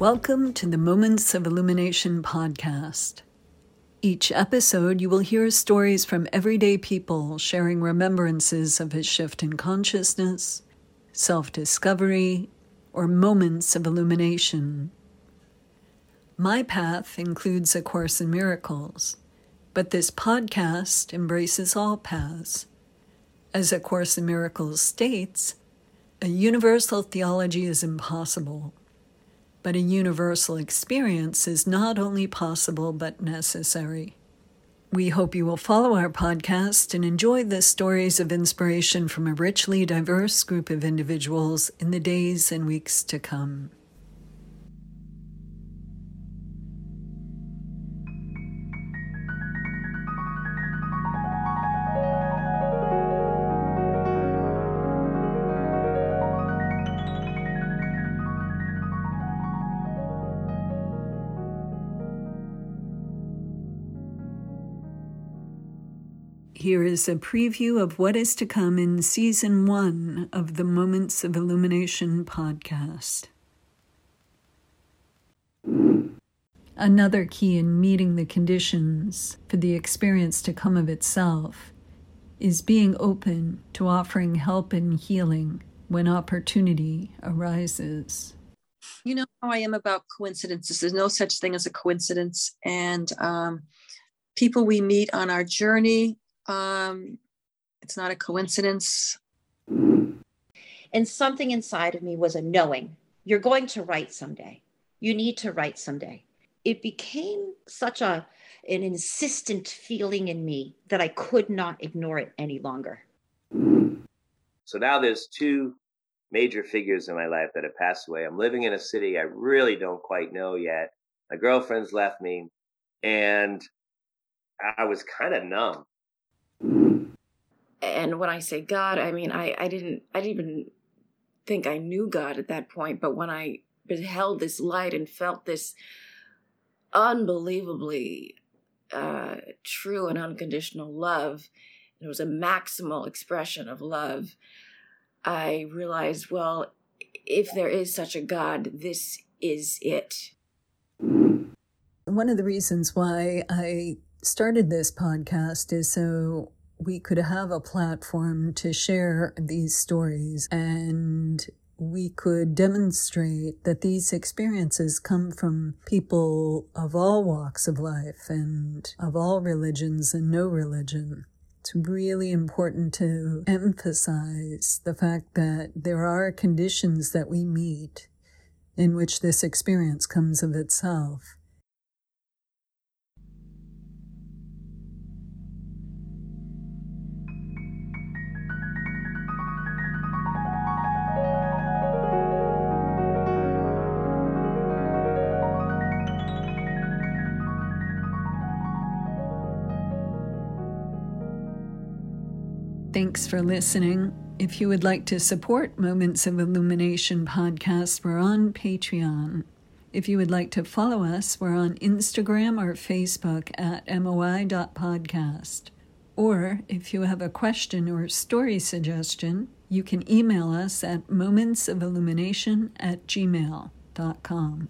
Welcome to the Moments of Illumination podcast. Each episode, you will hear stories from everyday people sharing remembrances of a shift in consciousness, self discovery, or moments of illumination. My path includes A Course in Miracles, but this podcast embraces all paths. As A Course in Miracles states, a universal theology is impossible but a universal experience is not only possible but necessary. We hope you will follow our podcast and enjoy the stories of inspiration from a richly diverse group of individuals in the days and weeks to come. Here is a preview of what is to come in season one of the Moments of Illumination podcast. Another key in meeting the conditions for the experience to come of itself is being open to offering help and healing when opportunity arises. You know how I am about coincidences. There's no such thing as a coincidence. And um, people we meet on our journey um, it's not a coincidence. And something inside of me was a knowing you're going to write someday. You need to write someday. It became such a an insistent feeling in me that I could not ignore it any longer. So now there's two major figures in my life that have passed away. I'm living in a city I really don't quite know yet. My girlfriend's left me, and I was kind of numb and when I say God, I mean I, I didn't I didn't even think I knew God at that point, but when I beheld this light and felt this unbelievably uh, true and unconditional love, it was a maximal expression of love. I realized, well, if there is such a God, this is it. One of the reasons why I started this podcast is so we could have a platform to share these stories and we could demonstrate that these experiences come from people of all walks of life and of all religions and no religion. It's really important to emphasize the fact that there are conditions that we meet in which this experience comes of itself. Thanks for listening. If you would like to support Moments of Illumination podcast, we're on Patreon. If you would like to follow us, we're on Instagram or Facebook at moi.podcast. Or if you have a question or story suggestion, you can email us at momentsofillumination at gmail.com.